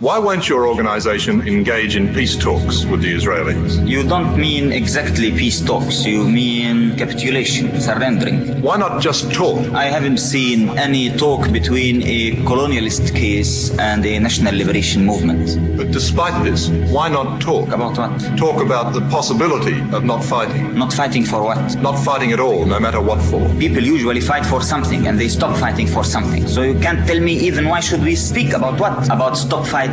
Why won't your organization engage in peace talks with the Israelis? You don't mean exactly peace talks, you mean capitulation, surrendering. Why not just talk? I haven't seen any talk between a colonialist case and a national liberation movement. But despite this, why not talk? About what? Talk about the possibility of not fighting. Not fighting for what? Not fighting at all, no matter what for. People usually fight for something and they stop fighting for something. So you can't tell me even why should we speak about what? About stop fighting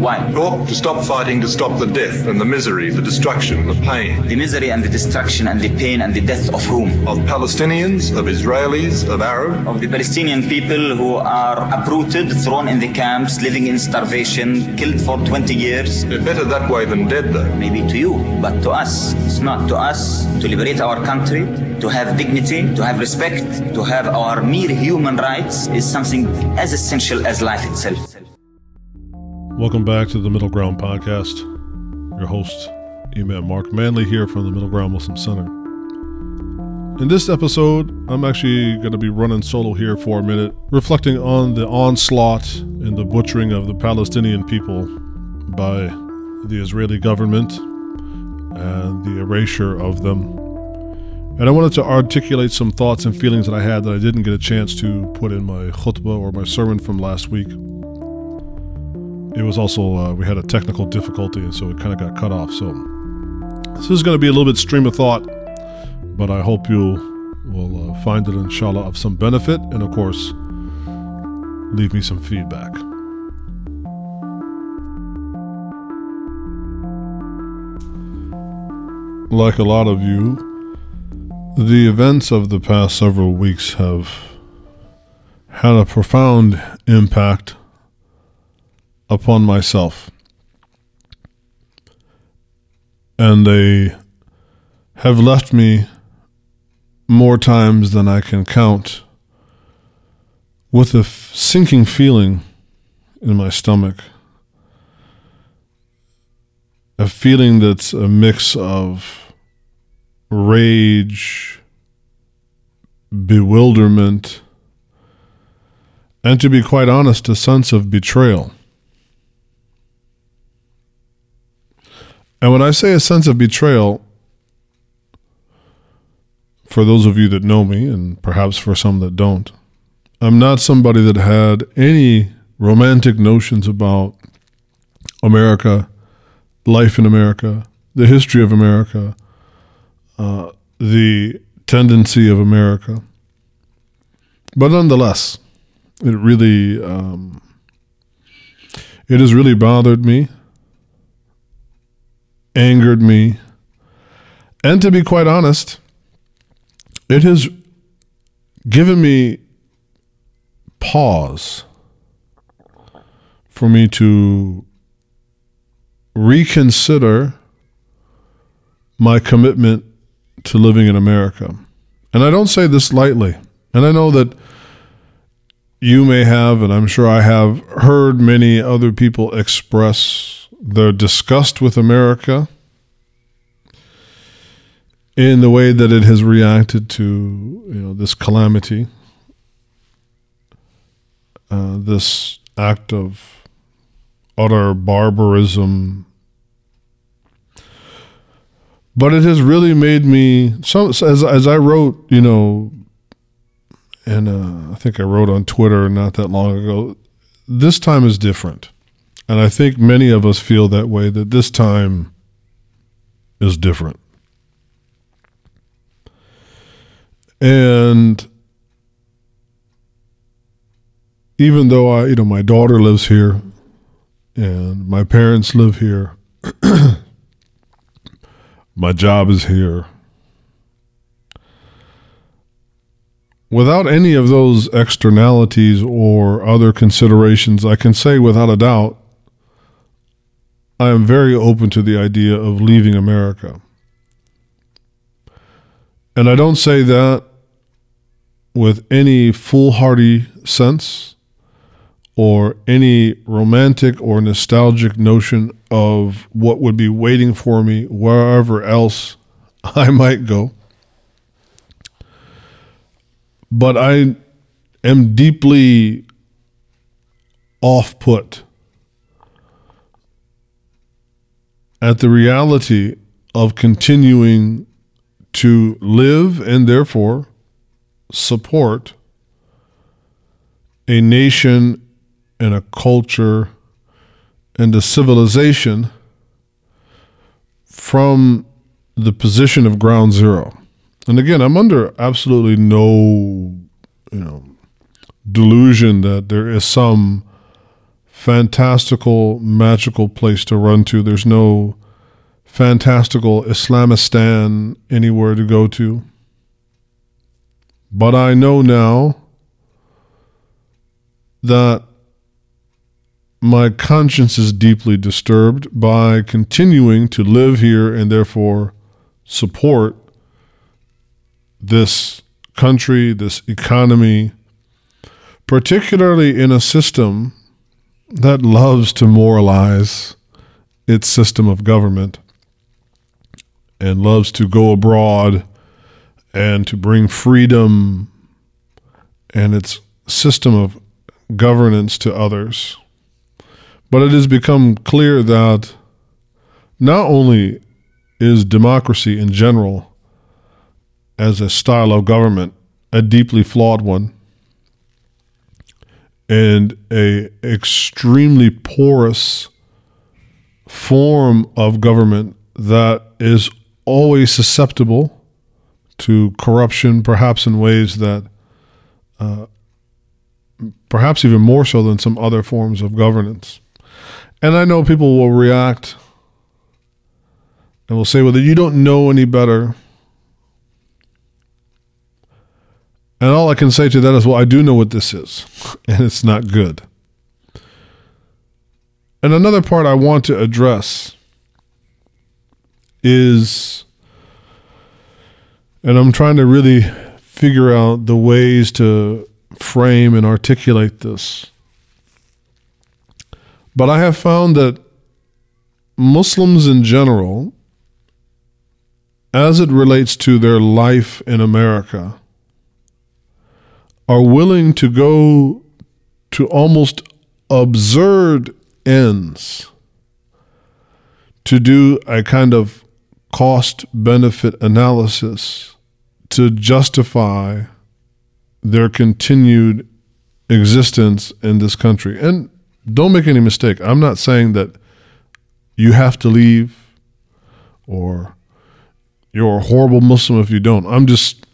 why? Talk to stop fighting, to stop the death and the misery, the destruction, the pain. The misery and the destruction and the pain and the death of whom? Of Palestinians, of Israelis, of Arabs. Of the Palestinian people who are uprooted, thrown in the camps, living in starvation, killed for 20 years. They're better that way than dead, though. Maybe to you, but to us. It's not to us to liberate our country, to have dignity, to have respect, to have our mere human rights is something as essential as life itself. Welcome back to the Middle Ground Podcast. Your host, Imam Marc Manley here from the Middle Ground Muslim Center. In this episode, I'm actually going to be running solo here for a minute, reflecting on the onslaught and the butchering of the Palestinian people by the Israeli government and the erasure of them. And I wanted to articulate some thoughts and feelings that I had that I didn't get a chance to put in my khutbah or my sermon from last week it was also uh, we had a technical difficulty and so it kind of got cut off. So this is going to be a little bit stream of thought but i hope you will uh, find it inshallah of some benefit and of course leave me some feedback. Like a lot of you the events of the past several weeks have had a profound impact upon myself. And they have left me more times than I can count with a f- sinking feeling in my stomach. A feeling that's a mix of rage, bewilderment, and to be quite honest, a sense of betrayal. And when I say a sense of betrayal, for those of you that know me, and perhaps for some that don't, I'm not somebody that had any romantic notions about America, life in America, the history of America, uh, the tendency of America. But nonetheless, it really, um, it has really bothered me angered me. And to be quite honest, it has given me pause for me to reconsider my commitment to living in America. And I don't say this lightly. And I know that you may have, and I'm sure I have, heard many other people express their disgust with America in the way that it has reacted to you know this calamity, uh, this act of utter barbarism. But it has really made me as as I wrote, you know, and uh, I think I wrote on Twitter not that long ago. This time is different. And I think many of us feel that way that this time is different. And even though I, you know, my daughter lives here and my parents live here, my job is here. Without any of those externalities or other considerations, I can say without a doubt I am very open to the idea of leaving America. And I don't say that with any foolhardy sense or any romantic or nostalgic notion of what would be waiting for me wherever else I might go. But I am deeply off put at the reality of continuing to live and therefore support a nation and a culture and a civilization from the position of ground zero. And again, I'm under absolutely no, you know, delusion that there is some fantastical, magical place to run to. There's no fantastical Islamistan anywhere to go to. But I know now that my conscience is deeply disturbed by continuing to live here and therefore support this country, this economy, particularly in a system that loves to moralize its system of government and loves to go abroad and to bring freedom and its system of governance to others. But it has become clear that not only is democracy in general as a style of government a deeply flawed one and a extremely porous form of government that is always susceptible to corruption, perhaps in ways that, uh, perhaps even more so than some other forms of governance. And I know people will react and will say, well, you don't know any better. And all I can say to that is, well, I do know what this is, and it's not good. And another part I want to address is, and I'm trying to really figure out the ways to frame and articulate this. But I have found that Muslims in general, as it relates to their life in America, are willing to go to almost absurd ends to do a kind of cost benefit analysis to justify their continued existence in this country. And don't make any mistake, I'm not saying that you have to leave or you're a horrible Muslim if you don't. I'm just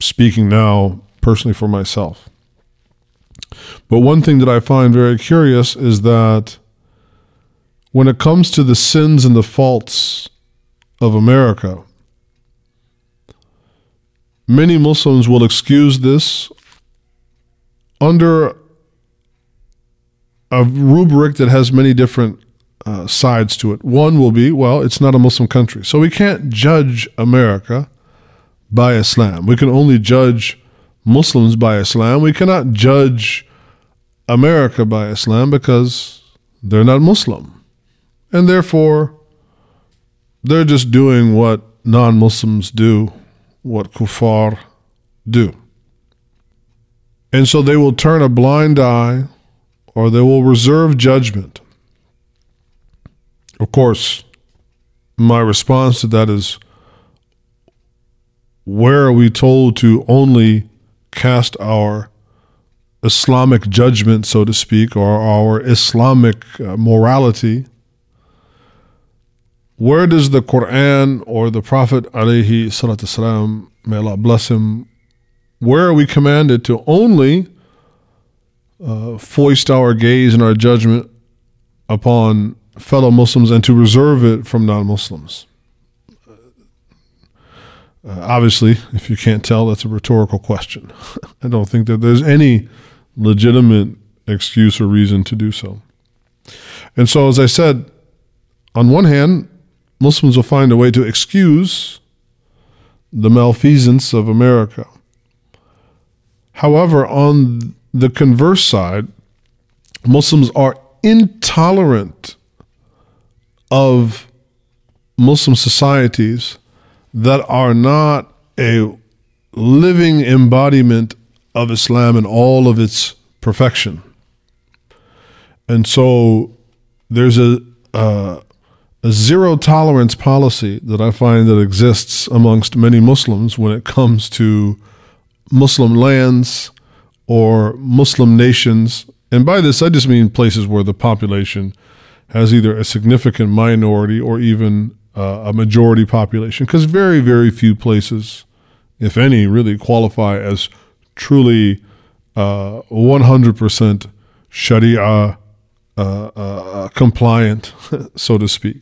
speaking now personally for myself. But one thing that I find very curious is that when it comes to the sins and the faults of America, many Muslims will excuse this under a rubric that has many different uh, sides to it. One will be, well, it's not a Muslim country. So we can't judge America by Islam. We can only judge Muslims by Islam. We cannot judge America by Islam because they're not Muslim. And therefore, they're just doing what non Muslims do, what kuffar do. And so they will turn a blind eye or they will reserve judgment. Of course, my response to that is where are we told to only cast our Islamic judgment, so to speak, or our Islamic uh, morality, where does the Quran or the Prophet alayhi salatu salam, may Allah bless him, where are we commanded to only uh, foist our gaze and our judgment upon fellow Muslims and to reserve it from non-Muslims? Uh, obviously, if you can't tell, that's a rhetorical question. I don't think that there's any legitimate excuse or reason to do so. And so, as I said, on one hand, Muslims will find a way to excuse the malfeasance of America. However, on the converse side, Muslims are intolerant of Muslim societies that are not a living embodiment of Islam in all of its perfection. And so there's a a zero tolerance policy that I find that exists amongst many Muslims when it comes to Muslim lands or Muslim nations. And by this, I just mean places where the population has either a significant minority or even uh, a majority population, because very, very few places, if any, really qualify as truly uh, 100% Sharia uh, uh, compliant, so to speak.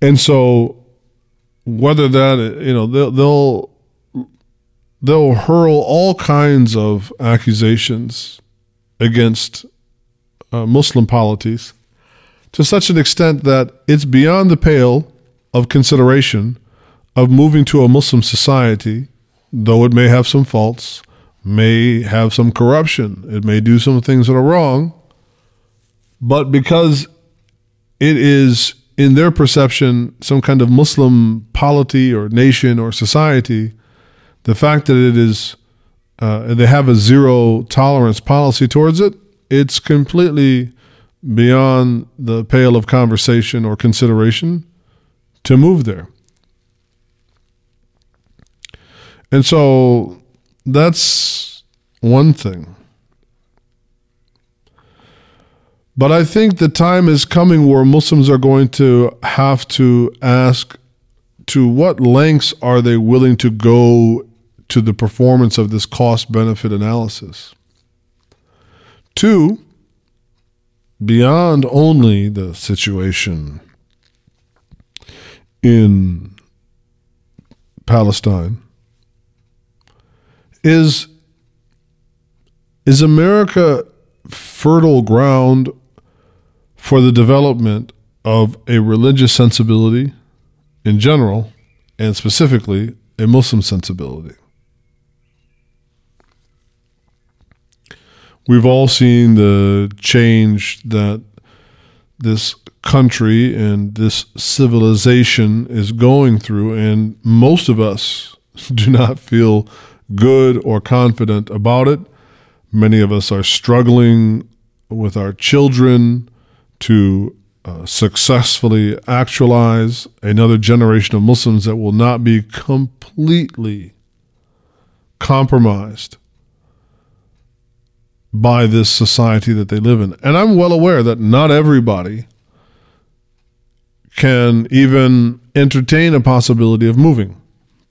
And so, whether that you know they'll they'll, they'll hurl all kinds of accusations against uh, Muslim polities to such an extent that it's beyond the pale of consideration of moving to a Muslim society, though it may have some faults, may have some corruption, it may do some things that are wrong, but because it is in their perception, some kind of Muslim polity or nation or society, the fact that it is, uh, they have a zero tolerance policy towards it, it's completely beyond the pale of conversation or consideration to move there. And so that's one thing. But I think the time is coming where Muslims are going to have to ask to what lengths are they willing to go to the performance of this cost benefit analysis. Two, beyond only the situation in Palestine, is, is America fertile ground for the development of a religious sensibility in general, and specifically a Muslim sensibility. We've all seen the change that this country and this civilization is going through, and most of us do not feel good or confident about it. Many of us are struggling with our children to uh, successfully actualize another generation of Muslims that will not be completely compromised by this society that they live in. And I'm well aware that not everybody can even entertain a possibility of moving.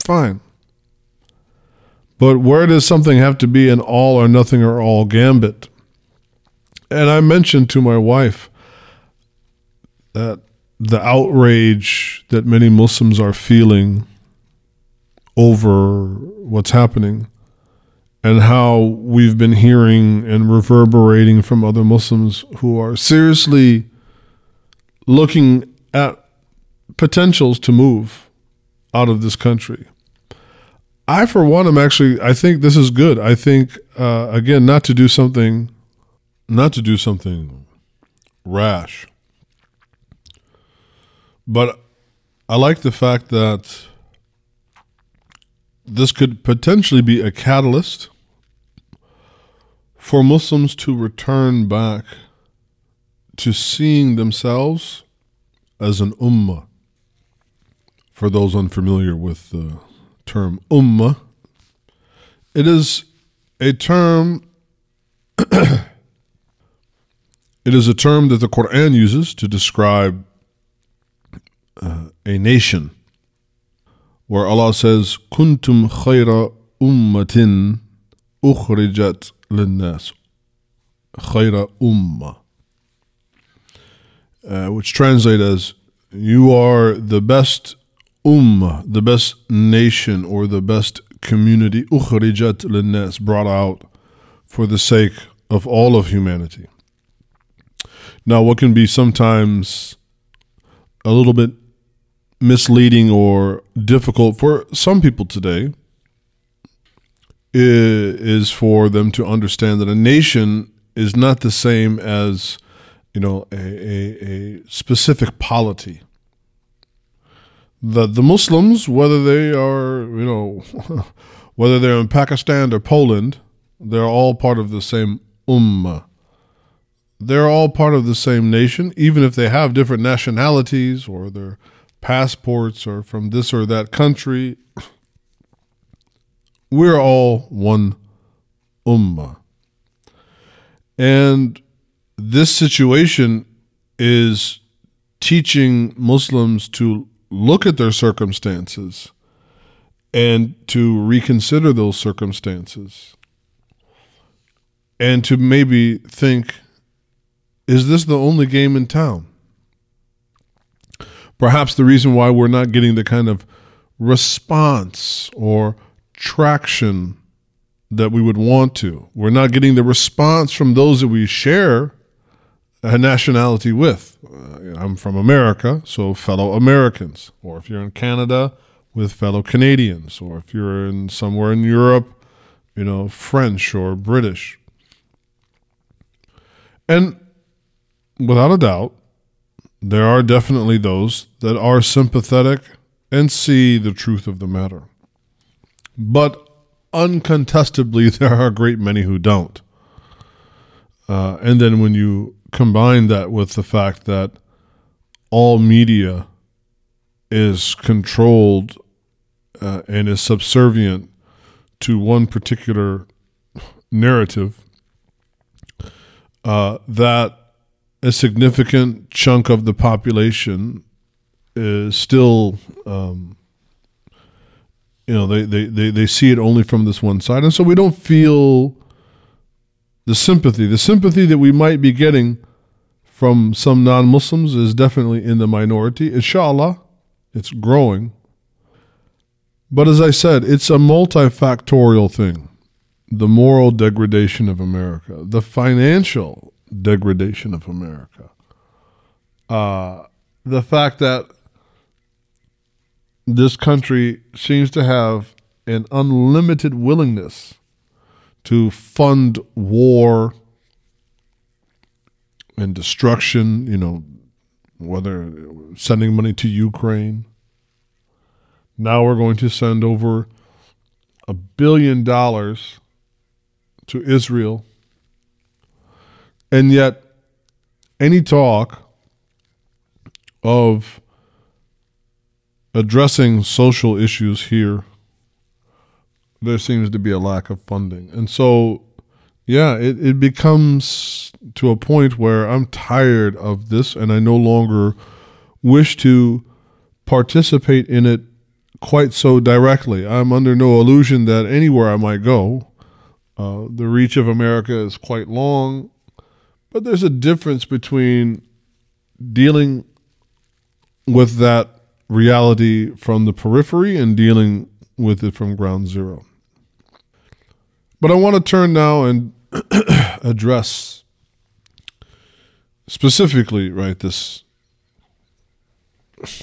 Fine. But where does something have to be an all or nothing or all gambit? And I mentioned to my wife that the outrage that many Muslims are feeling over what's happening and how we've been hearing and reverberating from other Muslims who are seriously looking at potentials to move out of this country. I, for one, am actually, I think this is good. I think, uh, again, not to do something, not to do something rash, but I like the fact that this could potentially be a catalyst for Muslims to return back to seeing themselves as an ummah. For those unfamiliar with the term ummah, it is a term it is a term that the Quran uses to describe uh, a nation where Allah says, Kuntum khayra ummatin ukhrijat linnas. Khayra umma. Uh, which translate as, You are the best ummah, the best nation or the best community, ukhrijat linnas, brought out for the sake of all of humanity. Now, what can be sometimes a little bit misleading or difficult for some people today is for them to understand that a nation is not the same as you know a, a, a specific polity that the Muslims, whether they are, you know, whether they're in Pakistan or Poland, they're all part of the same ummah. they're all part of the same nation, even if they have different nationalities or their passports are from this or that country. We're all one ummah. And this situation is teaching Muslims to look at their circumstances and to reconsider those circumstances and to maybe think is this the only game in town? Perhaps the reason why we're not getting the kind of response or traction that we would want to. We're not getting the response from those that we share a nationality with. Uh, I'm from America, so fellow Americans. Or if you're in Canada, with fellow Canadians. Or if you're in somewhere in Europe, you know, French or British. And without a doubt, there are definitely those that are sympathetic and see the truth of the matter. But uncontestably, there are a great many who don't. Uh, and then when you combine that with the fact that all media is controlled uh, and is subservient to one particular narrative, uh, that a significant chunk of the population is still, um, you know, they, they, they, they see it only from this one side. And so we don't feel the sympathy. The sympathy that we might be getting from some non Muslims is definitely in the minority. Inshallah, it's growing. But as I said, it's a multifactorial thing. The moral degradation of America, the financial degradation of America. Uh, the fact that this country seems to have an unlimited willingness to fund war and destruction, you know, whether sending money to Ukraine. Now we're going to send over a billion dollars to Israel and yet, any talk of addressing social issues here, there seems to be a lack of funding. And so, yeah, it, it becomes to a point where I'm tired of this and I no longer wish to participate in it quite so directly. I'm under no illusion that anywhere I might go, uh, the reach of America is quite long but there's a difference between dealing with that reality from the periphery and dealing with it from ground zero. But I want to turn now and address specifically, right, this.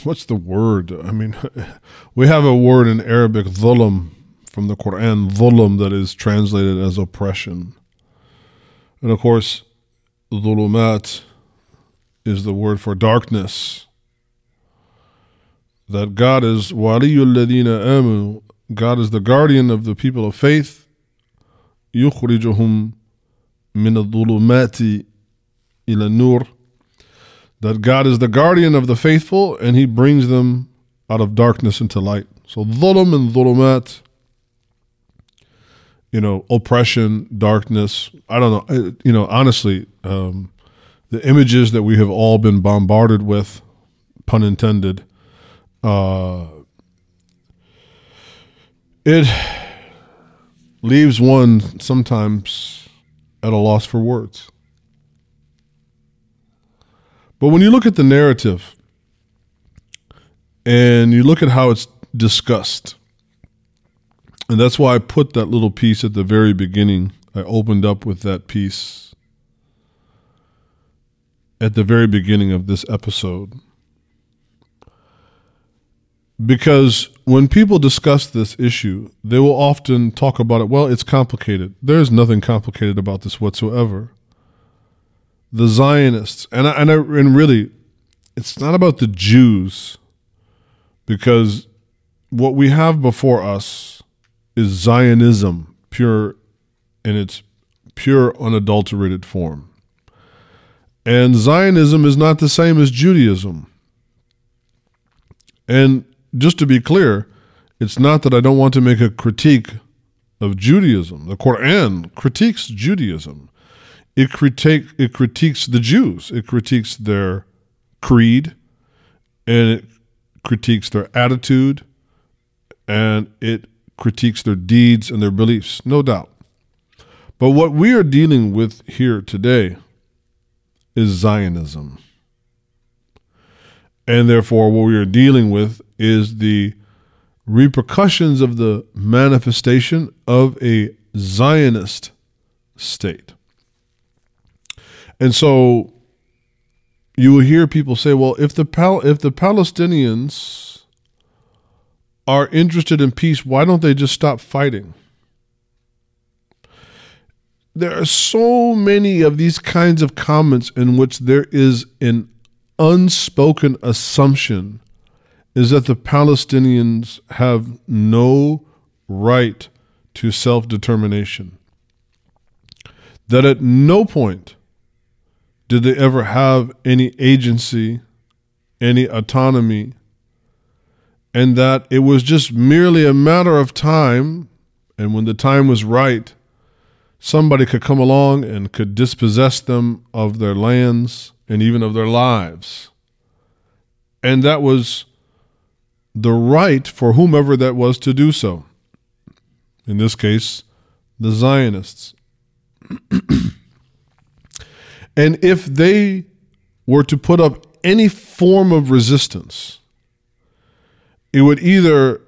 What's the word? I mean, we have a word in Arabic, dhulm, from the Quran, dhulm, that is translated as oppression. And of course, Dhulumat is the word for darkness. That God is Waliyul Ladina Amu. God is the guardian of the people of faith. يخرجهم من الظلمات إلى النور. That God is the guardian of the faithful and He brings them out of darkness into light. So dhulum and dhulumat you know, oppression, darkness. I don't know. You know, honestly, um, the images that we have all been bombarded with, pun intended, uh, it leaves one sometimes at a loss for words. But when you look at the narrative and you look at how it's discussed, and that's why I put that little piece at the very beginning. I opened up with that piece at the very beginning of this episode. Because when people discuss this issue, they will often talk about it. Well, it's complicated. There's nothing complicated about this whatsoever. The Zionists, and I, and, I, and really, it's not about the Jews, because what we have before us is Zionism, pure in its pure, unadulterated form. And Zionism is not the same as Judaism. And just to be clear, it's not that I don't want to make a critique of Judaism. The Quran critiques Judaism. It critique it critiques the Jews. It critiques their creed and it critiques their attitude and it critiques their deeds and their beliefs, no doubt. But what we are dealing with here today is Zionism. And therefore, what we are dealing with is the repercussions of the manifestation of a Zionist state. And so you will hear people say, well, if the Pal- if the Palestinians are interested in peace, why don't they just stop fighting? There are so many of these kinds of comments in which there is an unspoken assumption is that the Palestinians have no right to self determination. That at no point did they ever have any agency, any autonomy, and that it was just merely a matter of time, and when the time was right, somebody could come along and could dispossess them of their lands and even of their lives. And that was the right for whomever that was to do so. In this case, the Zionists. and if they were to put up any form of resistance, it would either,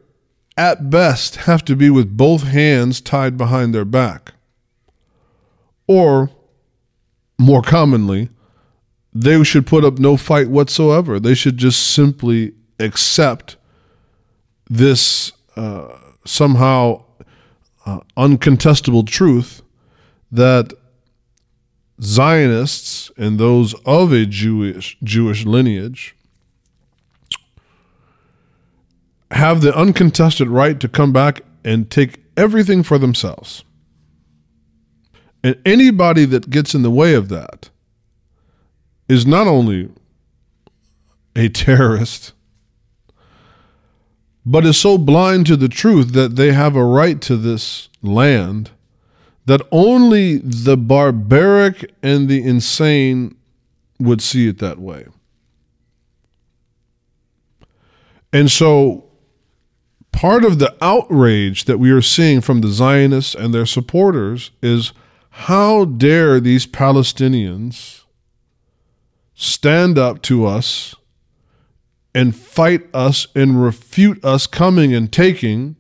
at best, have to be with both hands tied behind their back, or, more commonly, they should put up no fight whatsoever. They should just simply accept this uh, somehow uh, uncontestable truth that Zionists and those of a Jewish Jewish lineage have the uncontested right to come back and take everything for themselves. And anybody that gets in the way of that is not only a terrorist, but is so blind to the truth that they have a right to this land that only the barbaric and the insane would see it that way. And so, part of the outrage that we are seeing from the Zionists and their supporters is how dare these Palestinians stand up to us and fight us and refute us coming and taking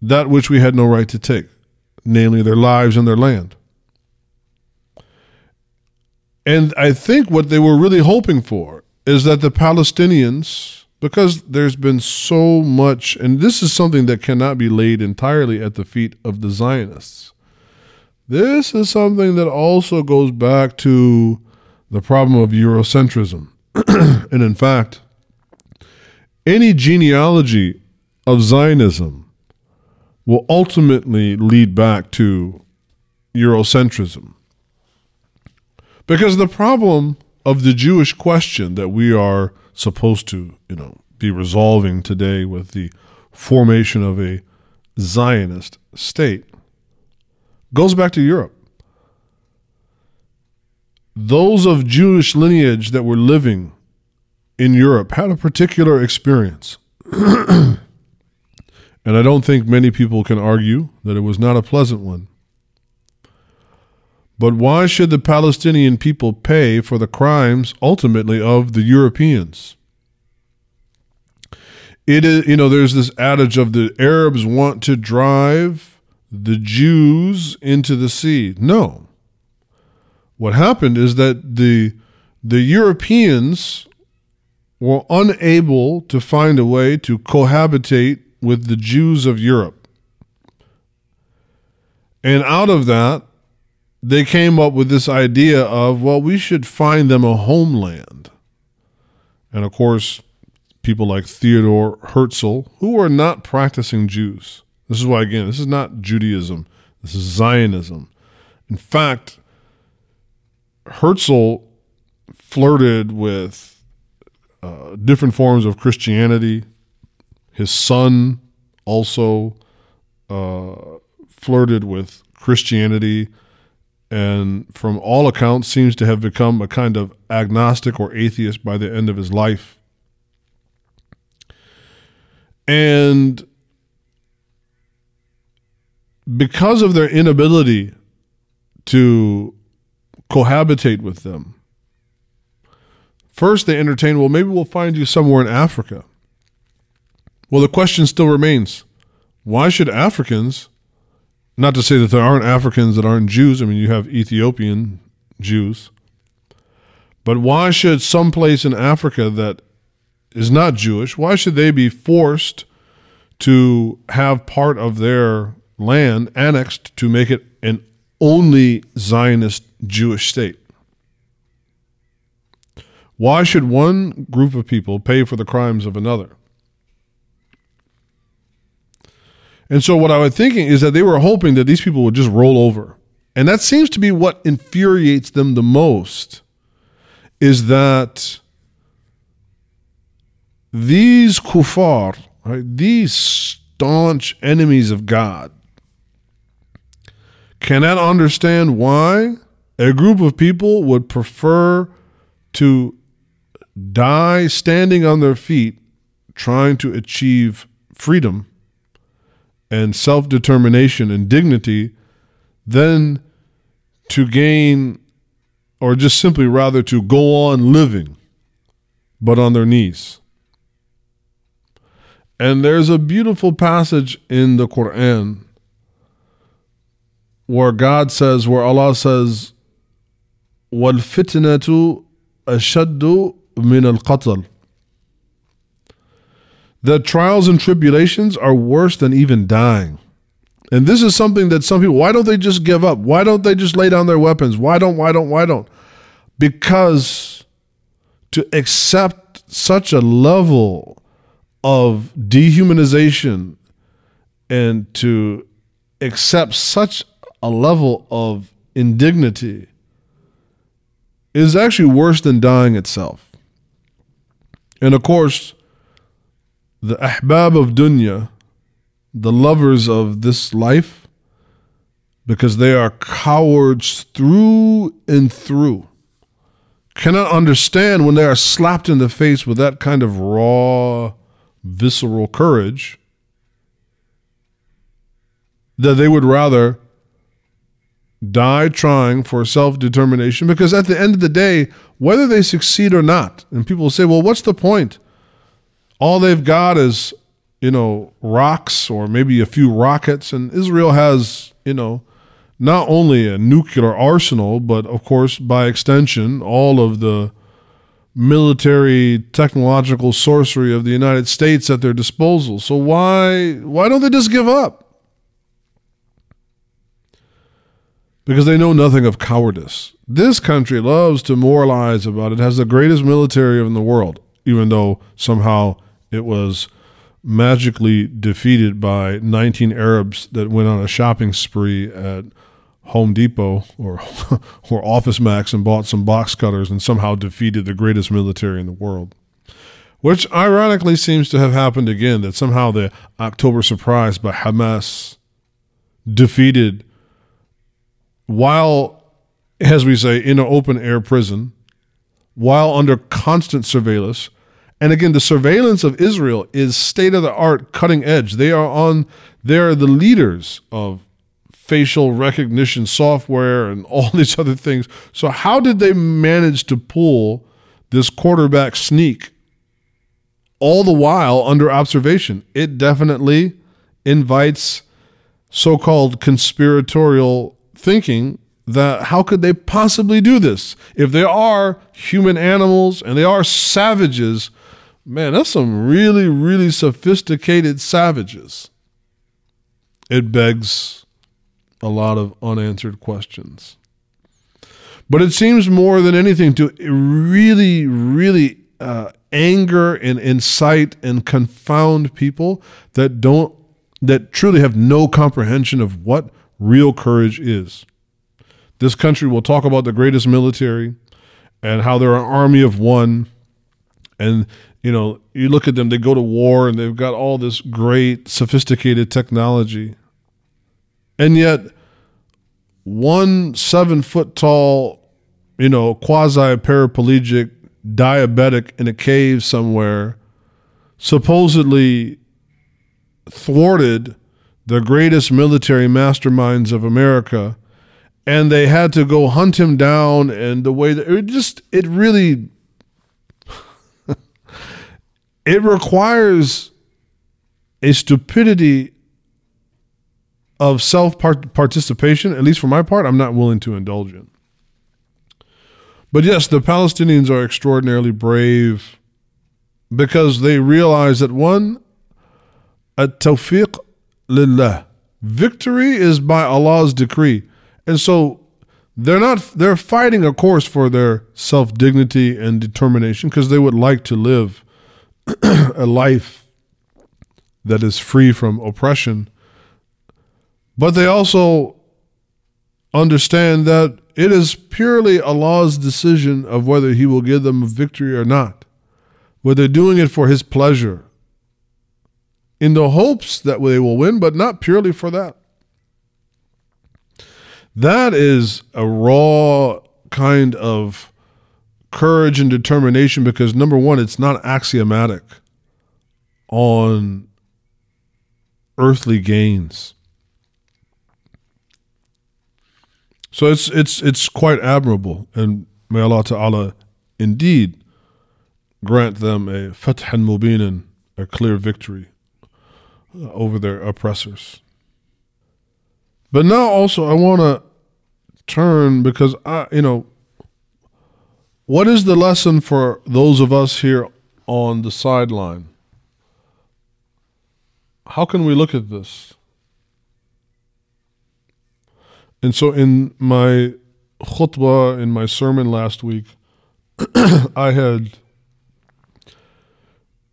that which we had no right to take, namely their lives and their land. And I think what they were really hoping for is that the Palestinians, because there's been so much, and this is something that cannot be laid entirely at the feet of the Zionists. This is something that also goes back to the problem of Eurocentrism. and in fact, any genealogy of Zionism will ultimately lead back to Eurocentrism. Because the problem of the Jewish question that we are supposed to, you know, be resolving today with the formation of a Zionist state goes back to Europe those of Jewish lineage that were living in Europe had a particular experience. and I don't think many people can argue that it was not a pleasant one. But why should the Palestinian people pay for the crimes ultimately of the Europeans? It is, you know, there's this adage of the Arabs want to drive the Jews into the sea. No, what happened is that the the Europeans were unable to find a way to cohabitate with the Jews of Europe. And out of that, they came up with this idea of, well, we should find them a homeland. And of course, people like Theodor Herzl, who are not practicing Jews. This is why, again, this is not Judaism, this is Zionism. In fact, Herzl flirted with uh, different forms of Christianity. His son also uh, flirted with Christianity and from all accounts seems to have become a kind of agnostic or atheist by the end of his life. And because of their inability to cohabitate with them, first they entertain, well, maybe we'll find you somewhere in Africa. Well, the question still remains why should Africans not to say that there aren't Africans that aren't Jews. I mean, you have Ethiopian Jews. But why should some place in Africa that is not Jewish, why should they be forced to have part of their land annexed to make it an only Zionist Jewish state? Why should one group of people pay for the crimes of another? And so what I was thinking is that they were hoping that these people would just roll over. And that seems to be what infuriates them the most is that these kuffar, right, these staunch enemies of God, cannot understand why a group of people would prefer to die standing on their feet trying to achieve freedom and self determination and dignity than to gain, or just simply rather to go on living, but on their knees. And there's a beautiful passage in the Quran where God says, where Allah says, وَالْفِتْنَةُ أَشَدُّ مِنَ الْقَتْلِ that trials and tribulations are worse than even dying. And this is something that some people, why don't they just give up? Why don't they just lay down their weapons? Why don't, why don't, why don't? Because to accept such a level of dehumanization and to accept such a level of indignity is actually worse than dying itself. And of course, the ahbab of dunya, the lovers of this life, because they are cowards through and through, cannot understand when they are slapped in the face with that kind of raw, visceral courage that they would rather die trying for self determination because at the end of the day, whether they succeed or not, and people say, well, what's the point? All they've got is you know rocks or maybe a few rockets. And israel has you know not only a nuclear arsenal but of course by extension all of the military technological sorcery of the united states at their disposal. So why why don't they just give up? Because they know nothing of cowardice. This country loves to moralize about it, has the greatest military in the world even though somehow it was magically defeated by 19 Arabs that went on a shopping spree at Home Depot or or Office Max and bought some box cutters and somehow defeated the greatest military in the world. Which ironically seems to have happened again that somehow the October surprise by Hamas defeated while as we say in an open air prison while under constant surveillance and again, the surveillance of Israel is state of the art, cutting edge. They are on, they are the leaders of facial recognition software and all these other things. So, how did they manage to pull this quarterback sneak all the while under observation? It definitely invites so called conspiratorial thinking that how could they possibly do this? If they are human animals and they are savages, Man, that's some really, really sophisticated savages. It begs a lot of unanswered questions. But it seems more than anything to really, really uh, anger and incite and confound people that don't, that truly have no comprehension of what real courage is. this country will talk about the greatest military and how they're an army of one. And, you know, you look at them, they go to war and they've got all this great, sophisticated technology. And yet, one seven foot tall, you know, quasi paraplegic diabetic in a cave somewhere supposedly thwarted the greatest military masterminds of America and they had to go hunt him down and the way that it just it really it requires a stupidity of self participation at least for my part I'm not willing to indulge in. But yes the Palestinians are extraordinarily brave because they realize that one at tawfiq lillah victory is by Allah's decree. And so they're not they're fighting of course for their self-dignity and determination because they would like to live a life that is free from oppression but they also understand that it is purely Allah's decision of whether he will give them victory or not whether doing it for his pleasure in the hopes that they will win but not purely for that. That is a raw kind of courage and determination because number one, it's not axiomatic on earthly gains. So it's it's it's quite admirable, and may Allah Ta'ala indeed grant them a fathan mubinan, a clear victory uh, over their oppressors. But now also I want to turn because I, you know, what is the lesson for those of us here on the sideline? How can we look at this? And so in my khutbah, in my sermon last week, I had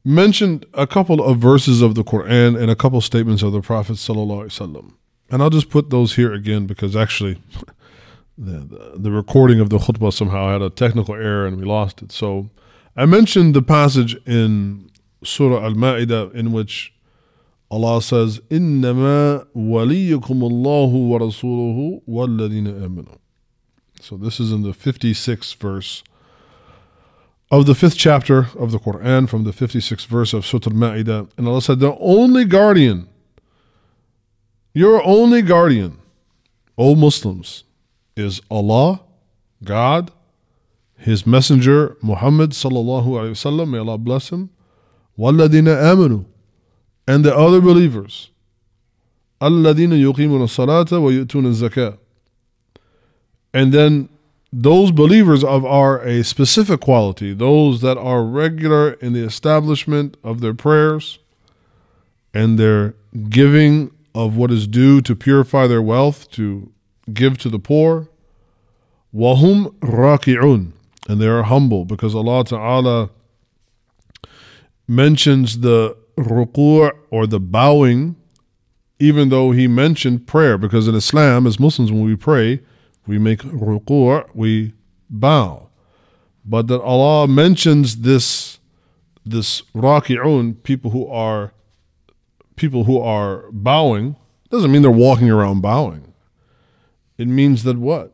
mentioned a couple of verses of the Quran and a couple statements of the Prophet. And I'll just put those here again because actually the, the, the recording of the khutbah somehow had a technical error and we lost it. So I mentioned the passage in Surah Al Ma'idah in which Allah says, إِنَّمَا وَلِيُّكُمُ اللَّهُ وَرَسُولُهُ وَالَّذِينَ آمَنُوا. So this is in the 56th verse of the fifth chapter of the Quran from the 56th verse of Surah Al Ma'idah. And Allah said, The only guardian your only guardian, O Muslims, is Allah, God, His Messenger Muhammad sallallahu alaihi wasallam. May Allah bless him. Walladina amanu, and the other believers. Alladina yuqimuna salata wa yu'tuna zakah. And then those believers of are a specific quality, those that are regular in the establishment of their prayers and their giving of what is due to purify their wealth, to give to the poor. Wahum raki'un. And they are humble because Allah Ta'ala mentions the ruku' or the bowing, even though He mentioned prayer. Because in Islam, as Muslims, when we pray, we make ruku', we bow. But that Allah mentions this, this raki'un, people who are people who are bowing doesn't mean they're walking around bowing. It means that what?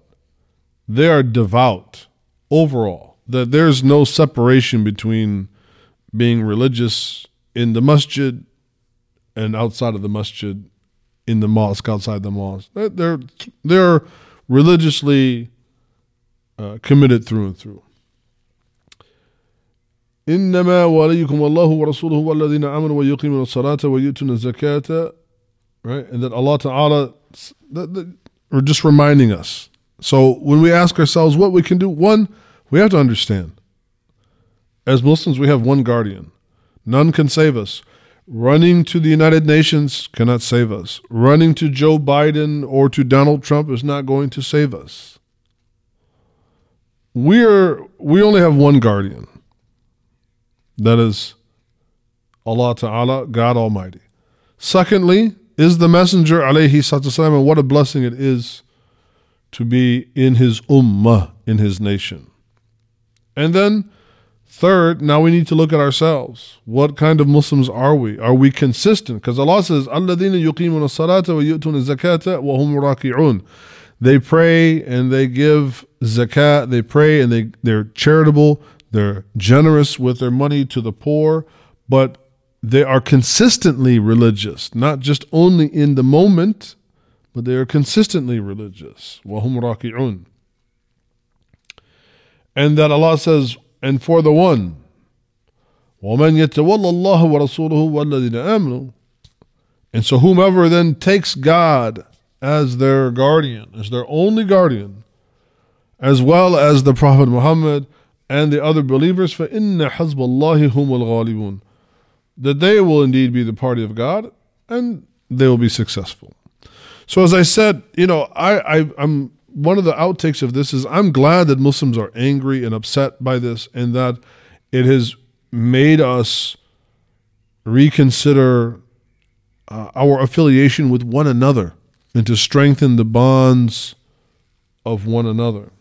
They are devout overall. That there's no separation between being religious in the masjid and outside of the masjid in the mosque outside the mosque. They're they're religiously uh, committed through and through. إنما وليكم الله ورسوله والذين آمنوا ويقيمون الصلاة ويؤتون الزكاة right and that Allah Ta'ala that, that, are just reminding us so when we ask ourselves what we can do one we have to understand. As Muslims we have one guardian. None can save us. Running to the United Nations cannot save us. Running to Joe Biden or to Donald Trump is not going to save us. We're we only have one guardian. That is Allah Ta'ala, God Almighty. Secondly, is the Messenger alayhi salatu and what a blessing it is to be in his ummah, in his nation. And then, third, now we need to look at ourselves. What kind of Muslims are we? Are we consistent? Because Allah says, "Alladina yuqimuna salata wa yu'tuna zakata wa hum raki'un." They pray and they give zakat. They pray and they they're charitable. They're generous with their money to the poor, but they are consistently religious, not just only in the moment but they are consistently religious. وَهُمْ رَاكِعُونَ And that Allah says, and for the one, وَمَنْ يَتَوَلَّ اللَّهُ وَرَسُولُهُ وَالَّذِينَ آمَنُوا And so whomever then takes God as their guardian, as their only guardian, as well as the Prophet Muhammad and the other believers, فَإِنَّ حَزْبَ اللَّهِ هُمُ الْغَالِبُونَ That they will indeed be the party of God and they will be successful. So as I said, you know, I, I I'm one of the outtakes of this is I'm glad that Muslims are angry and upset by this and that it has made us reconsider uh, our affiliation with one another and to strengthen the bonds of one another.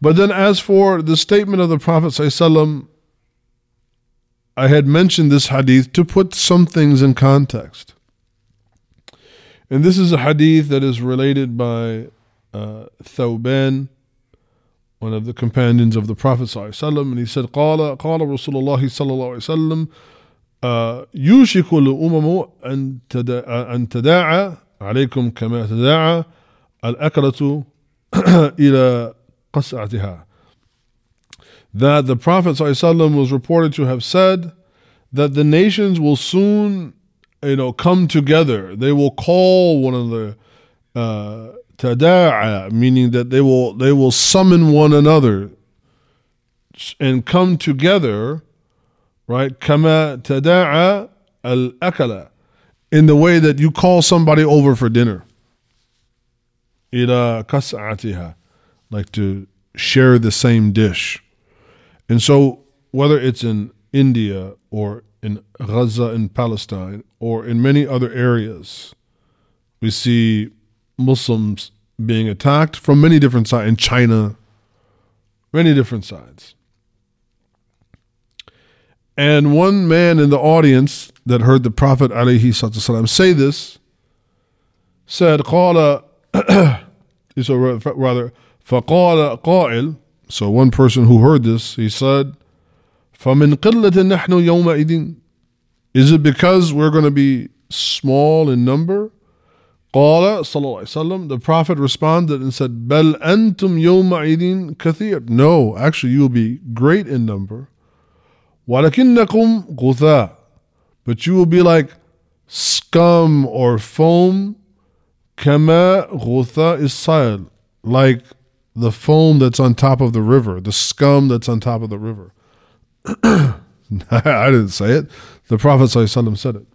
But then, as for the statement of the Prophet, I had mentioned this hadith to put some things in context. And this is a hadith that is related by uh, Thawban, one of the companions of the Prophet ﷺ, and he said, قال قال رسول الله صلى الله عليه وسلم يوشك الأمم أن أن تداعى عليكم كما تداعى الأكلة إلى قصعتها. That the Prophet ﷺ was reported to have said that the nations will soon you know, come together. They will call one another uh, tada'a, meaning that they will they will summon one another and come together, right? Kama tada'a al akala, in the way that you call somebody over for dinner. Ila kas'atiha, like to share the same dish. And so whether it's in India or in Gaza in Palestine or in many other areas, we see Muslims being attacked from many different sides in China, many different sides. And one man in the audience that heard the Prophet ﷺ say this said, قال, so rather, فقال قائل, so one person who heard this, he said, فمن قلة نحن يومئذ Is it because we're going to be small in number? قال صلى الله عليه وسلم The Prophet responded and said بل أنتم يومئذ كثير No, actually you will be great in number ولكنكم غثاء But you will be like scum or foam كما غثاء السائل Like the foam that's on top of the river, the scum that's on top of the river. I didn't say it. The Prophet said it.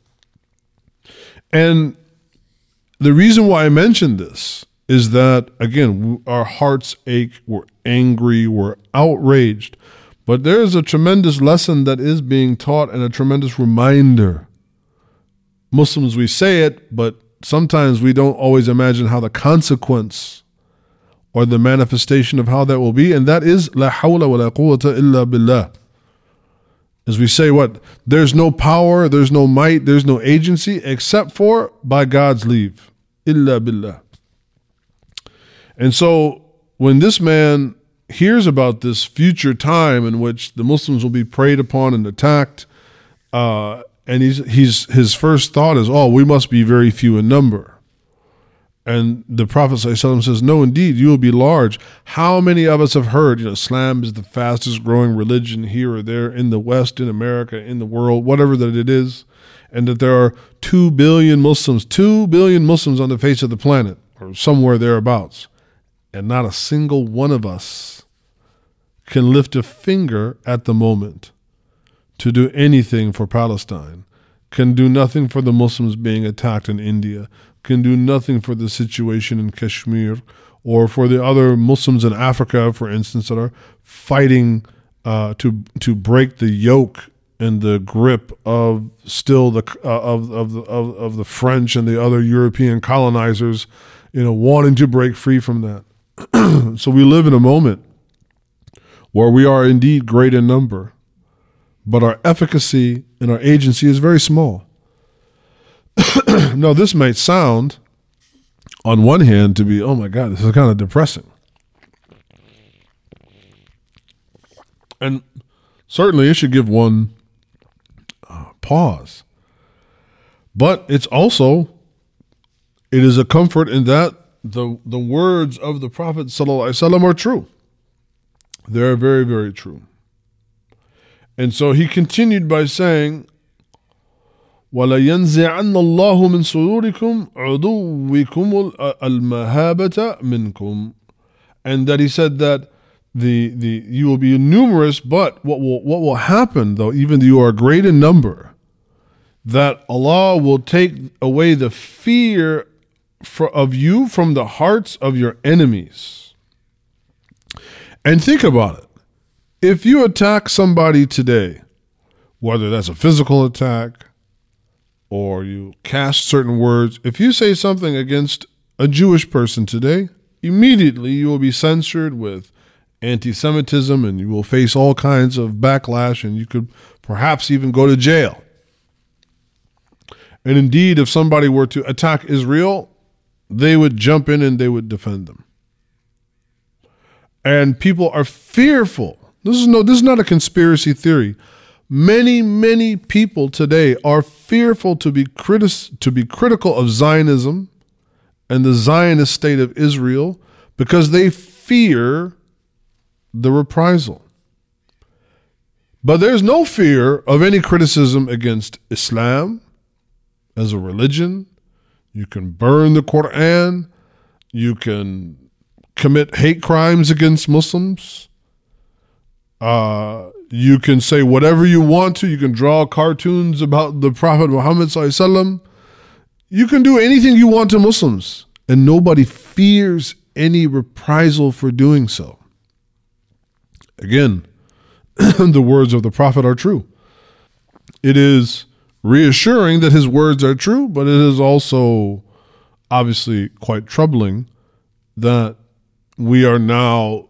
And the reason why I mentioned this is that, again, our hearts ache, we're angry, we're outraged. But there is a tremendous lesson that is being taught and a tremendous reminder. Muslims, we say it, but sometimes we don't always imagine how the consequence or the manifestation of how that will be, and that is la hawla wa la quwwata illa billah as we say what? There's no power there's no might there's no agency except for by god's leave. Illa billah. And so when this man hears about this future time in which the muslims will be preyed upon and attacked uh, and he's, he's his first thought is oh we must be very few in number and the Prophet says, No, indeed, you will be large. How many of us have heard, you know, Islam is the fastest growing religion here or there in the West, in America, in the world, whatever that it is, and that there are 2 billion Muslims, 2 billion Muslims on the face of the planet, or somewhere thereabouts. And not a single one of us can lift a finger at the moment to do anything for Palestine, can do nothing for the Muslims being attacked in India, can do nothing for the situation in Kashmir or for the other Muslims in Africa, for instance, that are fighting uh, to to break the yoke and the grip of still the uh, of of the of, of the French and the other European colonizers, you know, wanting to break free from that. so we live in a moment where we are indeed great in number, but our efficacy and our agency is very small. now, this might sound, on one hand, to be, oh my God, this is kind of depressing. And certainly it should give one uh, pause. But it's also it is a comfort in that the the words of the Prophet are true. They're very, very true. And so he continued by saying, وَلَيَنْزِعَنَّ اللَّهُ مِنْ صُدُورِكُمْ عُدُوِّكُمُ الْمَهَابَةَ مِنْكُمْ And that he said that the, the you will be numerous, but what will what will happen though, even though you are great in number, that Allah will take away the fear for, of you from the hearts of your enemies. And think about it. If you attack somebody today, whether that's a physical attack or you cast certain words, if you say something against a Jewish person today, immediately you will be censored with anti Semitism and you will face all kinds of backlash and you could perhaps even go to jail. And indeed, if somebody were to attack Israel, they would jump in and they would defend them. And people are fearful. This is no this is not a conspiracy theory. Many, many people today are fearful to be critis- to be critical of Zionism and the Zionist state of Israel because they fear the reprisal. But there's no fear of any criticism against Islam as a religion, you can burn the Quran. You can commit hate crimes against Muslims. Uh, you can say whatever you want to. You can draw cartoons about the Prophet Muhammad. You can do anything you want to Muslims, and nobody fears any reprisal for doing so. Again, the words of the Prophet are true. It is reassuring that his words are true, but it is also obviously quite troubling that we are now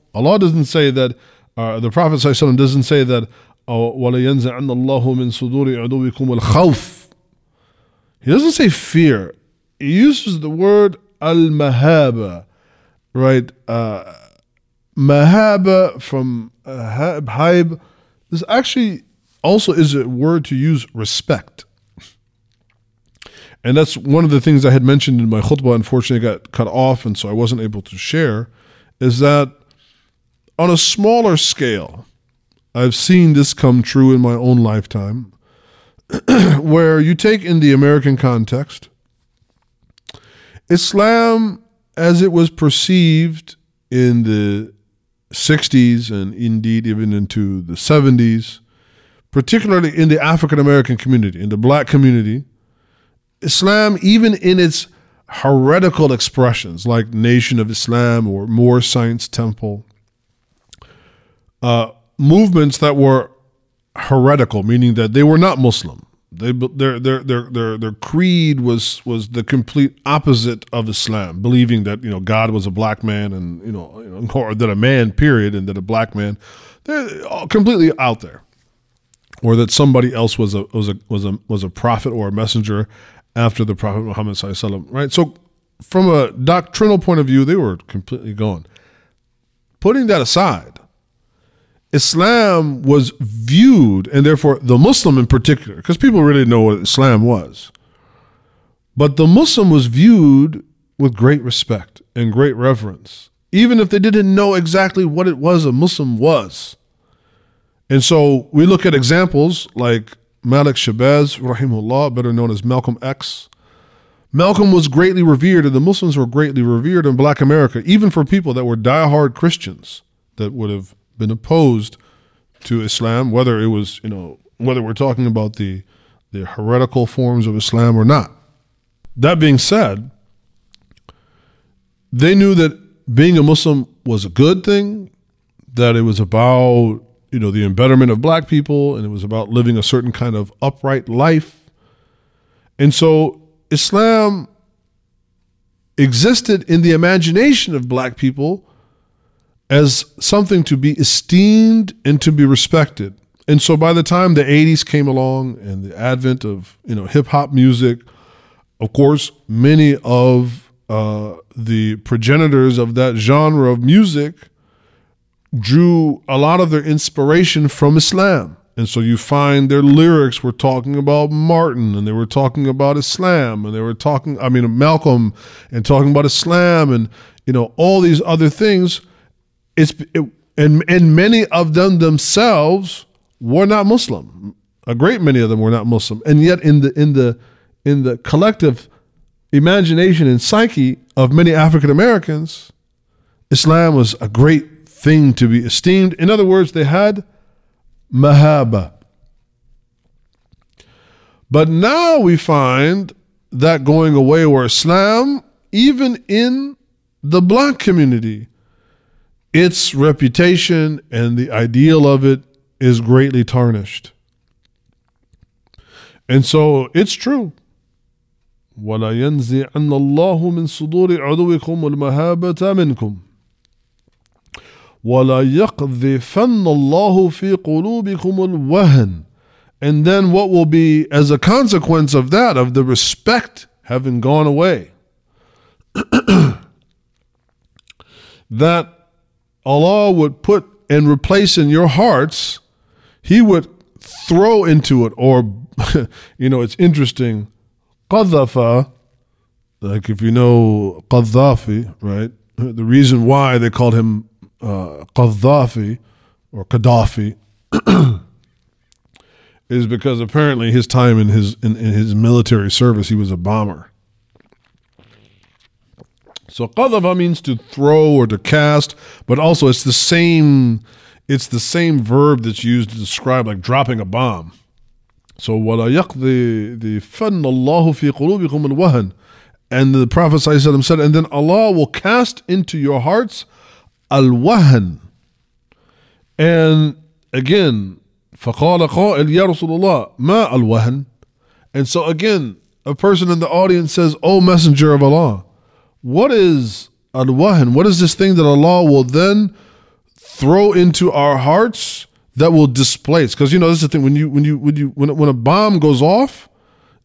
Allah doesn't say that uh, the Prophet ﷺ doesn't say that وَلَيَنْزَعَنَّ اللَّهُ مِنْ صُدُورِ عَدُوِّكُمُ الْخَوْفِ He doesn't say fear. He uses the word al-mahaba, right? Uh, mahaba from uh, haib. This actually also is a word to use respect. And that's one of the things I had mentioned in my khutbah, unfortunately got cut off, and so I wasn't able to share, is that on a smaller scale, I've seen this come true in my own lifetime, where you take in the American context, Islam as it was perceived in the 60s and indeed even into the 70s particularly in the African American community, in the black community, Islam, even in its heretical expressions like Nation of Islam or Moor Science Temple, uh, movements that were heretical, meaning that they were not Muslim. They, their, their, their, their, their creed was, was the complete opposite of Islam, believing that, you know, God was a black man and, you know, or that a man, period, and that a black man, they're completely out there or that somebody else was a was a was a was a prophet or a messenger after the Prophet Muhammad sallallahu right? So from a doctrinal point of view, they were completely gone. Putting that aside, Islam was viewed, and therefore the Muslim in particular, because people really know what Islam was. But the Muslim was viewed with great respect and great reverence, even if they didn't know exactly what it was a Muslim was. And so we look at examples like Malik Shabazz, rahimullah, better known as Malcolm X. Malcolm was greatly revered, and the Muslims were greatly revered in Black America, even for people that were diehard Christians that would have been opposed to Islam, whether it was, you know, whether we're talking about the the heretical forms of Islam or not. That being said, they knew that being a Muslim was a good thing, that it was about, you know, the embetterment of black people and it was about living a certain kind of upright life. And so Islam existed in the imagination of black people as something to be esteemed and to be respected. And so by the time the 80s came along and the advent of, you know, hip hop music, of course, many of uh, the progenitors of that genre of music drew a lot of their inspiration from Islam. And so you find their lyrics were talking about Martin and they were talking about Islam and they were talking, I mean, Malcolm and talking about Islam and, you know, all these other things. It's, it, and, and many of them themselves were not Muslim. A great many of them were not Muslim. And yet in the, in the, in the collective imagination and psyche of many African Americans, Islam was a great thing to be esteemed. In other words, they had mahaba. But now we find that going away where Islam, even in the black community, its reputation and the ideal of it is greatly tarnished. And so it's true. ولا ينزعن الله من صدور عدوكم المهابة منكم ولا يقذفن الله في قلوبكم الوهن and then what will be as a consequence of that of the respect having gone away that Allah would put and replace in your hearts he would throw into it or you know it's interesting Qadhafa, like if you know Qaddafi, right? The reason why they called him uh, or Gaddafi is because apparently his time in his in, in his military service he was a bomber. So qadhafa means to throw or to cast, but also it's the same it's the same verb that's used to describe like dropping a bomb. So وَلَا يَقْضِي the فَنَّ اللَّهُ فِي قُلُوبِكُمُ الْوَهَنِ And the Prophet ﷺ said, and then Allah will cast into your hearts al-wahan. And again, فَقَالَ قَائِلْ يَا رَسُولُ اللَّهِ مَا الْوَهَنِ And so again, a person in the audience says, O Messenger of Allah, what is al-wahan? What is this thing that Allah will then throw into our hearts that will displace? Because you know this is the thing when you when you when you when when a bomb goes off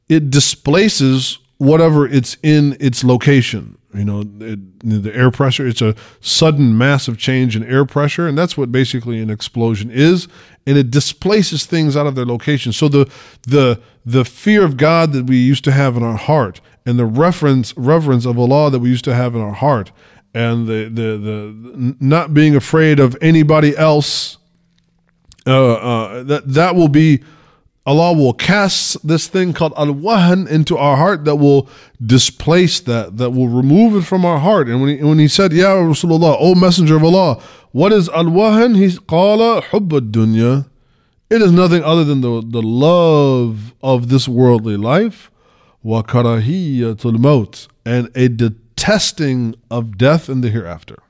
it displaces whatever it's in its location. You know it, the air pressure it's a sudden massive change in air pressure and that's what basically an explosion is and it displaces things out of their location. So the the the fear of god that we used to have in our heart and the reference reverence of allah that we used to have in our heart and the the the not being afraid of anybody else uh, uh, that that will be Allah will cast this thing called al wahan into our heart that will displace that, that will remove it from our heart. And when he, when he said, Ya Rasulullah, O Messenger of Allah, what is al wahan? He's qala hubbad dunya. It is nothing other than the, the love of this worldly life, karahiyatul maut, and a detesting of death in the hereafter.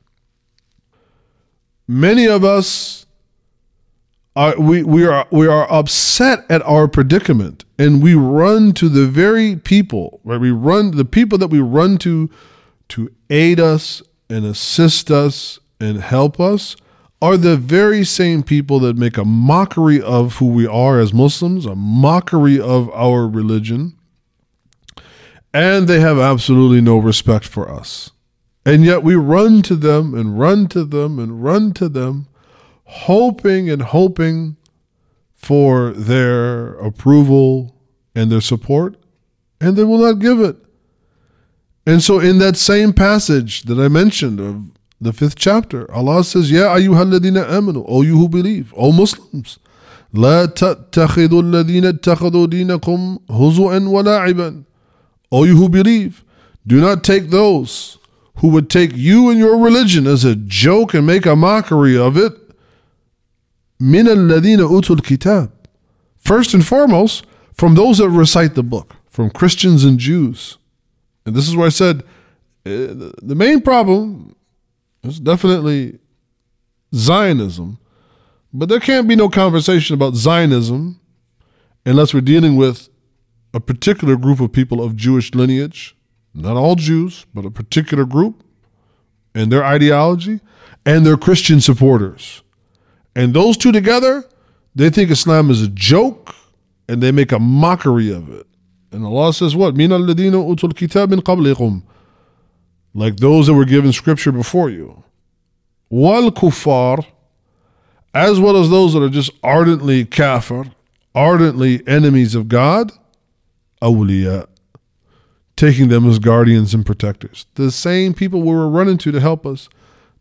Many of us are, we, we are we are upset at our predicament and we run to the very people right we run the people that we run to to aid us and assist us and help us are the very same people that make a mockery of who we are as Muslims, a mockery of our religion, and they have absolutely no respect for us. And yet we run to them and run to them and run to them hoping and hoping for their approval and their support, and they will not give it. And so, in that same passage that I mentioned of the fifth chapter, Allah says, Ya ayyuhalladina amanu, O you who believe, O Muslims, لا تتخذوا الذين اتخذوا دينكم هزوا ولعبا O you who believe, do not take those who would take you and your religion as a joke and make a mockery of it. Min alladhina utul kitab. First and foremost, from those that recite the book, from Christians and Jews. And this is where I said uh, the main problem is definitely Zionism, but there can't be no conversation about Zionism unless we're dealing with a particular group of people of Jewish lineage, not all Jews, but a particular group, and their ideology, and their Christian supporters. And those two together, they think Islam is a joke and they make a mockery of it. And Allah says, What? Min utul kitab min qablikum. Like those that were given scripture before you. Wal kuffar, as well as those that are just ardently kafir, ardently enemies of God, awliya, taking them as guardians and protectors. The same people we were running to to help us,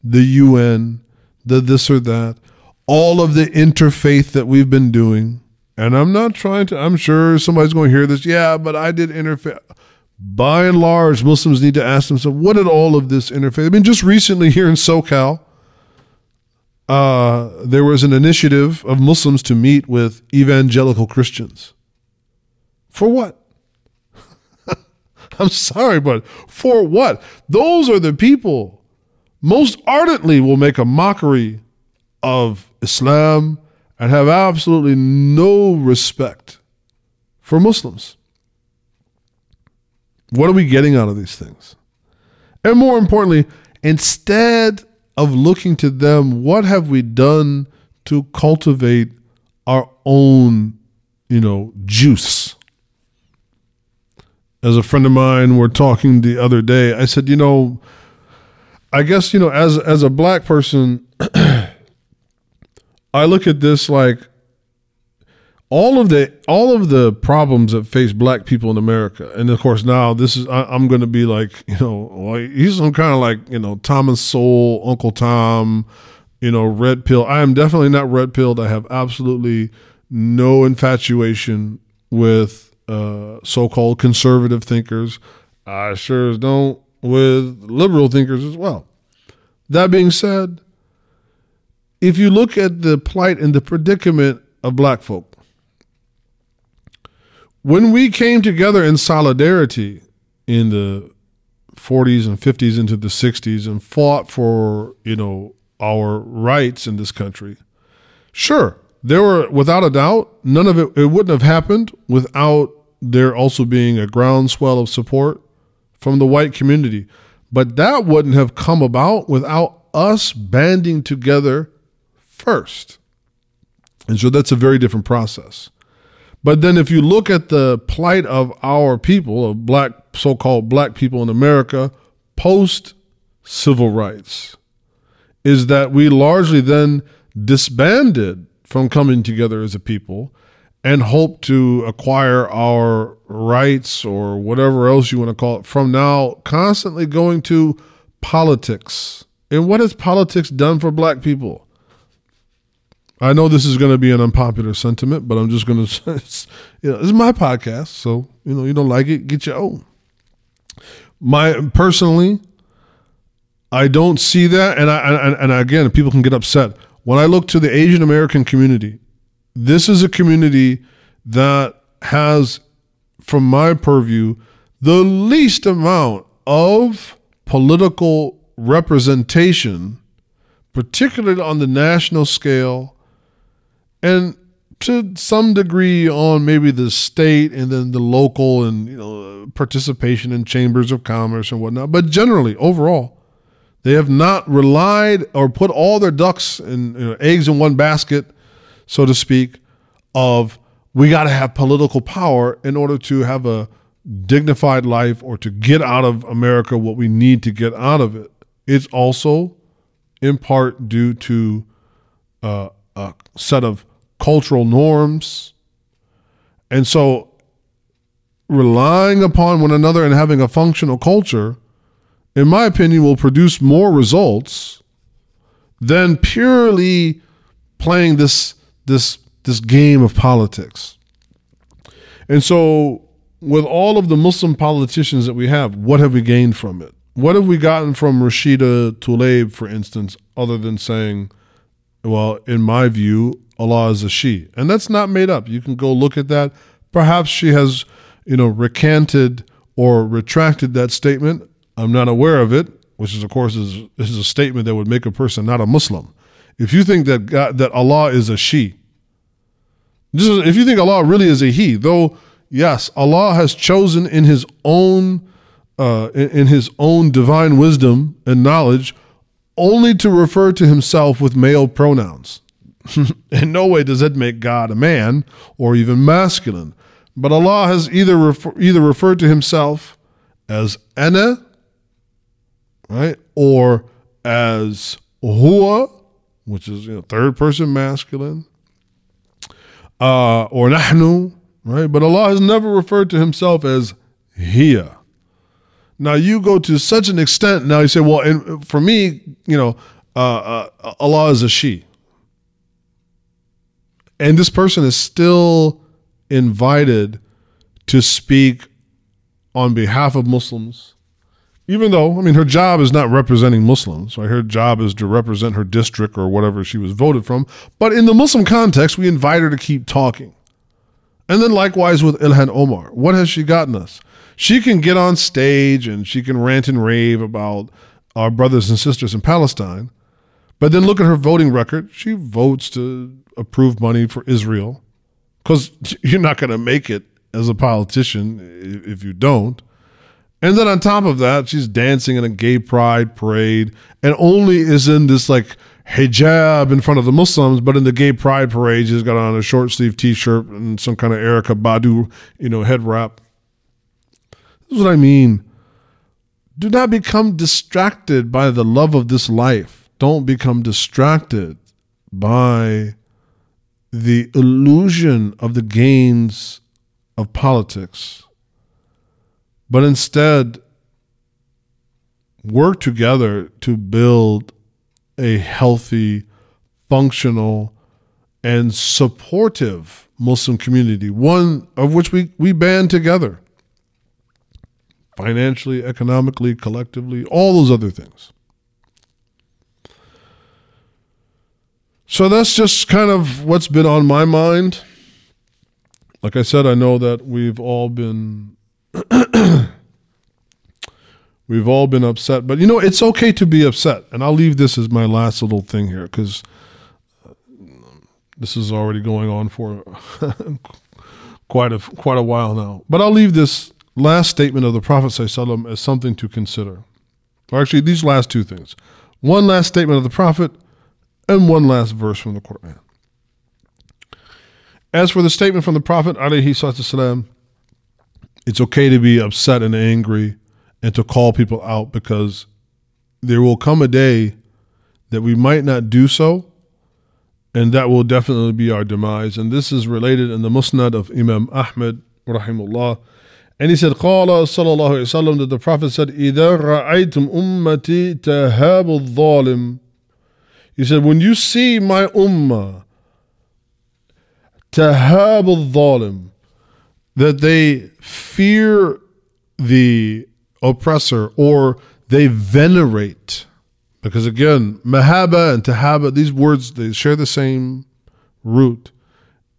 the UN, the this or that, all of the interfaith that we've been doing. And I'm not trying to, I'm sure somebody's going to hear this. Yeah, but I did interfaith. By and large, Muslims need to ask themselves, what did all of this interfaith? I mean, just recently here in SoCal, uh, there was an initiative of Muslims to meet with evangelical Christians. For what? I'm sorry, but for what? Those are the people most ardently will make a mockery of Islam and have absolutely no respect for Muslims. What are we getting out of these things? And more importantly, instead of looking to them, what have we done to cultivate our own, you know, juice? As a friend of mine were talking the other day, I said, you know, I guess, you know, as as a black person, I look at this like all of the all of the problems that face black people in America, and of course now this is I, am going to be like you know well, he's some kind of like you know Thomas Sowell, Uncle Tom, you know red pill. I am definitely not red pilled. I have absolutely no infatuation with uh, so-called conservative thinkers. I sure as don't with liberal thinkers as well. That being said, if you look at the plight and the predicament of black folk, when we came together in solidarity in the 40s and 50s into the 60s and fought for, you know, our rights in this country, sure, there were, without a doubt, none of it, it wouldn't have happened without there also being a groundswell of support from the white community. But that wouldn't have come about without us banding together first. And so that's a very different process. But then if you look at the plight of our people, of black so-called black people in America post civil rights, is that we largely then disbanded from coming together as a people and hope to acquire our rights or whatever else you want to call it from now constantly going to politics. And what has politics done for black people? I know this is going to be an unpopular sentiment, but I'm just going to you know, this is my podcast, so you know, you don't like it, get your own. My personally, I don't see that, and I and, and again, people can get upset when I look to the Asian American community. This is a community that has, from my purview, the least amount of political representation, particularly on the national scale and to some degree on maybe the state and then the local and you know participation in chambers of commerce and whatnot. But generally, overall, they have not relied or put all their ducks and you know, eggs in one basket, so to speak, of we got to have political power in order to have a dignified life or to get out of America what we need to get out of it. It's also in part due to uh, a set of cultural norms. And so relying upon one another and having a functional culture, in my opinion, will produce more results than purely playing this this this game of politics. And so with all of the Muslim politicians that we have, what have we gained from it? What have we gotten from Rashida Tlaib, for instance, other than saying, well, in my view, Allah is a she? And that's not made up. You can go look at that. Perhaps she has, you know, recanted or retracted that statement. I'm not aware of it, which is, of course, is, is a statement that would make a person not a Muslim. If you think that God, that Allah is a she, just, if you think Allah really is a he, though yes, Allah has chosen in His own uh, in, His own divine wisdom and knowledge only to refer to Himself with male pronouns. in no way does it make God a man or even masculine. But Allah has either refer, either referred to Himself as ana, right, or as huwa, which is you know, third person masculine, uh, or nahnu, right? But Allah has never referred to himself as hiya. Now you go to such an extent. Now you say, well, and for me, you know, uh, uh, Allah is a she, and this person is still invited to speak on behalf of Muslims even though I mean her job is not representing Muslims, right? Her job is to represent her district or whatever she was voted from. But in the Muslim context, we invite her to keep talking. And then likewise with Ilhan Omar, what has she gotten us? She can get on stage and she can rant and rave about our brothers and sisters in Palestine, but then look at her voting record. She votes to approve money for Israel because you're not going to make it as a politician if you don't. And then on top of that, she's dancing in a gay pride parade and only is in this like hijab in front of the Muslims, but in the gay pride parade, she's got on a short sleeve t shirt and some kind of Erykah Badu, you know, head wrap. This is what I mean. Do not become distracted by the love of this life. Don't become distracted by the illusion of the gains of politics but instead work together to build a healthy, functional, and supportive Muslim community, one of which we, we band together financially, economically, collectively, all those other things. So that's just kind of what's been on my mind. Like I said, I know that we've all been We've all been upset, but you know, it's okay to be upset. And I'll leave this as my last little thing here because uh, this is already going on for quite a quite a while now. But I'll leave this last statement of the Prophet ﷺ as something to consider. Or actually, these last two things: one last statement of the Prophet, and one last verse from the Quran. As for the statement from the Prophet, alayhi it's okay to be upset and angry and to call people out because there will come a day that we might not do so and that will definitely be our demise. And this is related in the musnad of imam ahmed rahimullah and he said qala sallallahu alaihi wasallam that the prophet said idha ra'aytum ummati tahabu dhalim he said when you see my ummah tahabu dhalim that they fear the oppressor or they venerate. Because again, mahaba and tahaba, these words, they share the same root.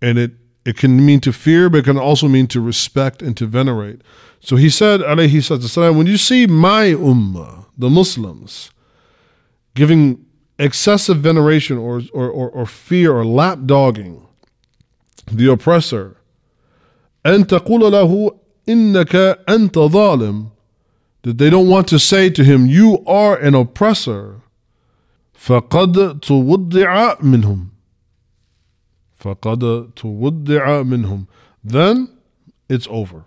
And it, it can mean to fear, but it can also mean to respect and to venerate. So he said, alayhi salatu when you see my ummah, the Muslims, giving excessive veneration or, or, or, or fear or lapdogging the oppressor, أن تقول له إنك أنت ظالم that they don't want to say to him, You are an oppressor. فقد تودع منهم فقد تودع منهم then it's over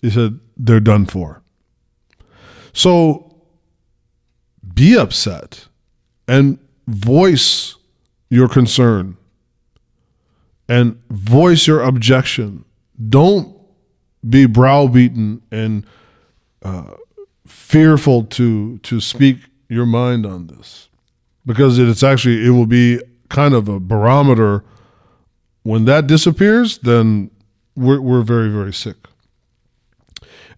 he said they're done for so be upset and voice your concern and voice your objection don't be browbeaten and uh, fearful to to speak your mind on this because it's actually it will be kind of a barometer when that disappears then we're, we're very, very sick.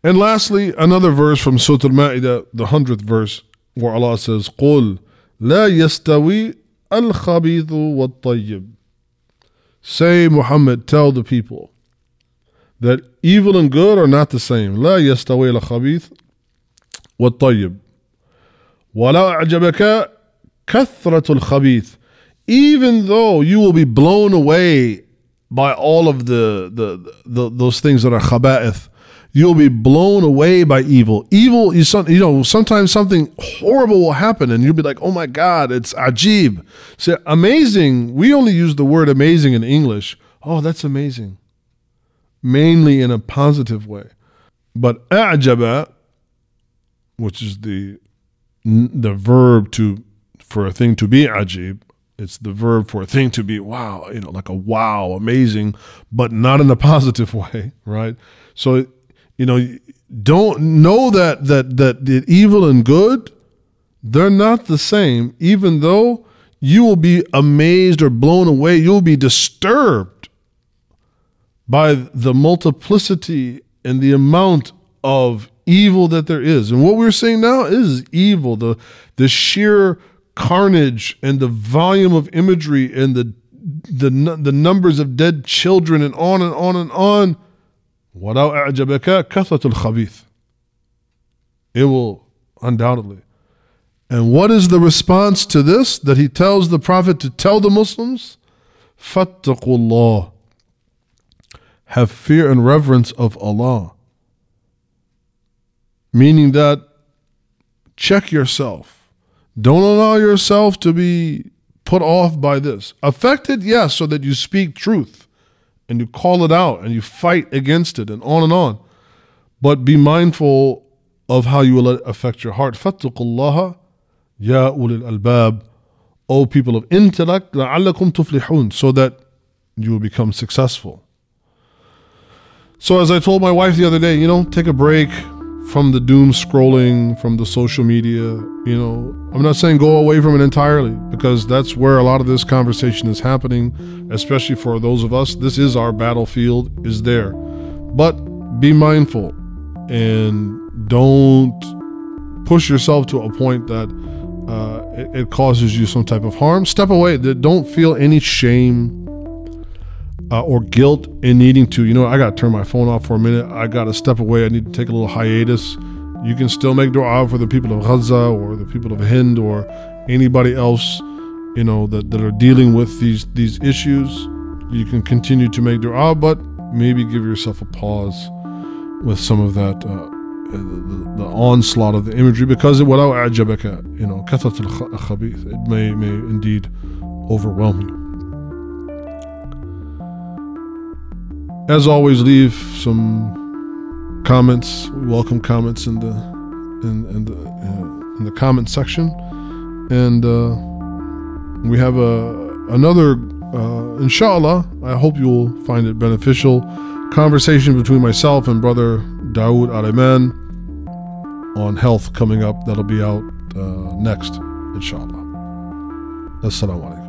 And lastly, another verse from Surah Al-Ma'idah, the 100th verse, where Allah says, قُلْ لَا يَسْتَوِي الْخَبِيثُ وَالطَّيِّبُ Say, Muhammad, tell the people that evil and good are not the same. لا يستوي الخبيث والطيب ولا أعجبك كثرة الخبيث even though you will be blown away by all of the, the, the those things that are khaba'ith you'll be blown away by evil. Evil you, you know sometimes something horrible will happen and you'll be like oh my god it's ajib. So amazing we only use the word amazing in english. Oh that's amazing. Mainly in a positive way. But a'jaba which is the the verb to for a thing to be ajib it's the verb for a thing to be wow you know like a wow amazing but not in a positive way right? So you know don't know that that that the evil and good they're not the same even though you will be amazed or blown away you'll be disturbed by the multiplicity and the amount of evil that there is. And what we're seeing now is evil. The the sheer carnage and the volume of imagery and the the the numbers of dead children and on and on and on. وَلَوْ أَعْجَبَكَ كَثَرَةُ الْخَبِيثِ It will undoubtedly. And what is the response to this that he tells the Prophet to tell the Muslims? فَاتَّقُوا اللَّهِ Have fear and reverence of Allah meaning that check yourself. Don't allow yourself to be put off by this. Affected, yes, so that you speak truth and you call it out and you fight against it and on and on. But be mindful of how you will let it affect your heart. Fattakullaha ya ulil albab, O people of intellect, la'allakum tuflihun, so that you will become successful. So, as I told my wife the other day, you know, take a break, from the doom scrolling, from the social media. You know, I'm not saying go away from it entirely because that's where a lot of this conversation is happening, especially for those of us. This is our battlefield, is there. But be mindful and don't push yourself to a point that uh, it, it causes you some type of harm. Step away. Don't feel any shame uh, or guilt in needing to, you know, I got to turn my phone off for a minute. I got to step away. I need to take a little hiatus. You can still make dua for the people of Gaza or the people of Hind or anybody else, you know, that, that are dealing with these, these issues. You can continue to make dua, but maybe give yourself a pause with some of that. Uh, the, the, onslaught of the imagery because it, you know, it may, may indeed overwhelm you. As always, leave some comments. We welcome comments in the in, in the uh, in the comment section, and uh, we have a another uh, inshallah. I hope you'll find it beneficial conversation between myself and brother Dawood Aleman on health coming up. That'll be out uh, next, inshallah. Assalamu alaikum.